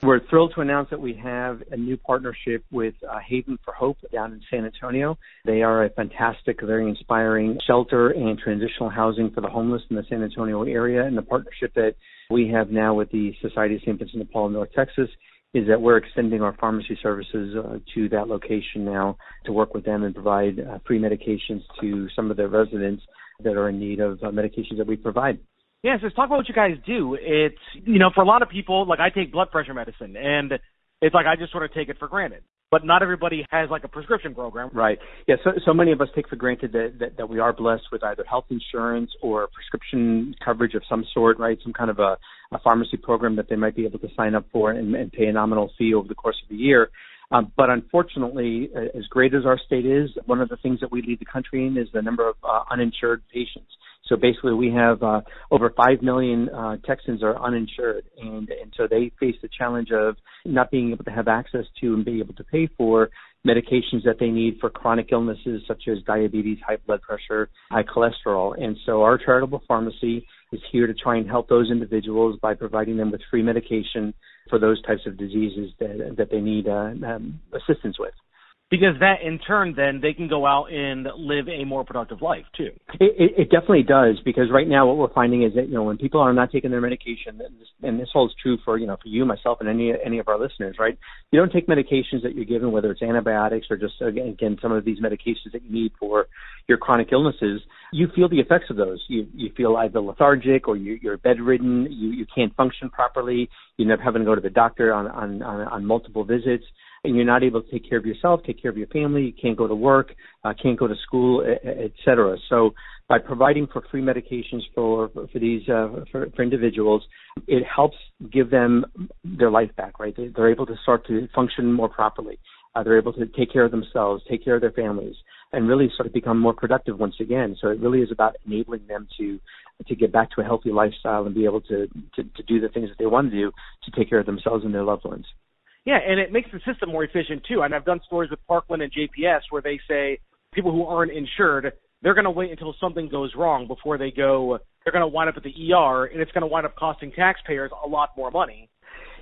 We're thrilled to announce that we have a new partnership with uh, Haven for Hope down in San Antonio. They are a fantastic, very inspiring shelter and transitional housing for the homeless in the San Antonio area. And the partnership that we have now with the Society of St. Vincent de Paul in North Texas is that we're extending our pharmacy services uh, to that location now to work with them and provide uh, free medications to some of their residents that are in need of uh, medications that we provide. Yeah, so let's talk about what you guys do. It's you know, for a lot of people, like I take blood pressure medicine and it's like I just sort of take it for granted. But not everybody has like a prescription program. Right. Yeah. So, so many of us take for granted that, that, that we are blessed with either health insurance or prescription coverage of some sort, right? Some kind of a, a pharmacy program that they might be able to sign up for and, and pay a nominal fee over the course of the year. Um, but unfortunately, as great as our state is, one of the things that we lead the country in is the number of uh, uninsured patients. So basically, we have uh, over five million uh, Texans are uninsured, and and so they face the challenge of not being able to have access to and be able to pay for medications that they need for chronic illnesses such as diabetes, high blood pressure, high cholesterol. And so our charitable pharmacy is here to try and help those individuals by providing them with free medication for those types of diseases that that they need uh, um, assistance with. Because that in turn then they can go out and live a more productive life too. It, it, it definitely does because right now what we're finding is that you know when people are not taking their medication, and this, and this holds true for you know for you, myself, and any any of our listeners, right? You don't take medications that you're given, whether it's antibiotics or just again, again some of these medications that you need for your chronic illnesses. You feel the effects of those. You you feel either lethargic or you, you're bedridden. You you can't function properly. You end up having to go to the doctor on on on, on multiple visits and you're not able to take care of yourself, take care of your family, you can't go to work, uh, can't go to school, et cetera. So by providing for free medications for for these uh, for, for individuals, it helps give them their life back. Right, they, they're able to start to function more properly. Uh, they're able to take care of themselves, take care of their families, and really sort of become more productive once again. So it really is about enabling them to to get back to a healthy lifestyle and be able to, to to do the things that they want to do to take care of themselves and their loved ones. Yeah, and it makes the system more efficient too. And I've done stories with Parkland and JPS where they say people who aren't insured, they're going to wait until something goes wrong before they go. They're going to wind up at the ER, and it's going to wind up costing taxpayers a lot more money.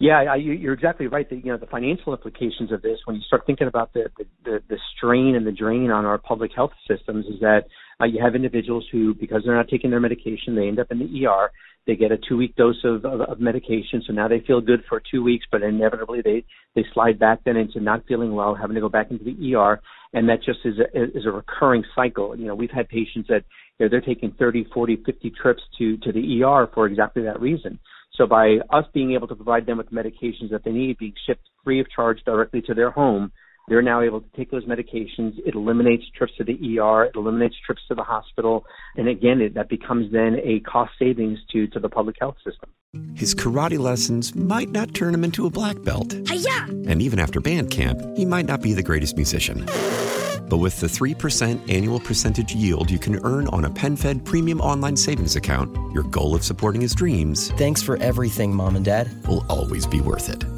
Yeah, you're exactly right. The, you know, the financial implications of this, when you start thinking about the, the, the strain and the drain on our public health systems, is that uh, you have individuals who, because they're not taking their medication, they end up in the ER. They get a two week dose of, of, of medication, so now they feel good for two weeks, but inevitably they they slide back then into not feeling well, having to go back into the ER, and that just is a, is a recurring cycle. You know, we've had patients that you know, they're taking 30, 40, 50 trips to to the ER for exactly that reason. So by us being able to provide them with medications that they need, being shipped free of charge directly to their home, they're now able to take those medications. It eliminates trips to the ER. It eliminates trips to the hospital. And again, it, that becomes then a cost savings to, to the public health system. His karate lessons might not turn him into a black belt. Hi-ya! And even after band camp, he might not be the greatest musician. But with the 3% annual percentage yield you can earn on a PenFed premium online savings account, your goal of supporting his dreams Thanks for everything, Mom and Dad. will always be worth it.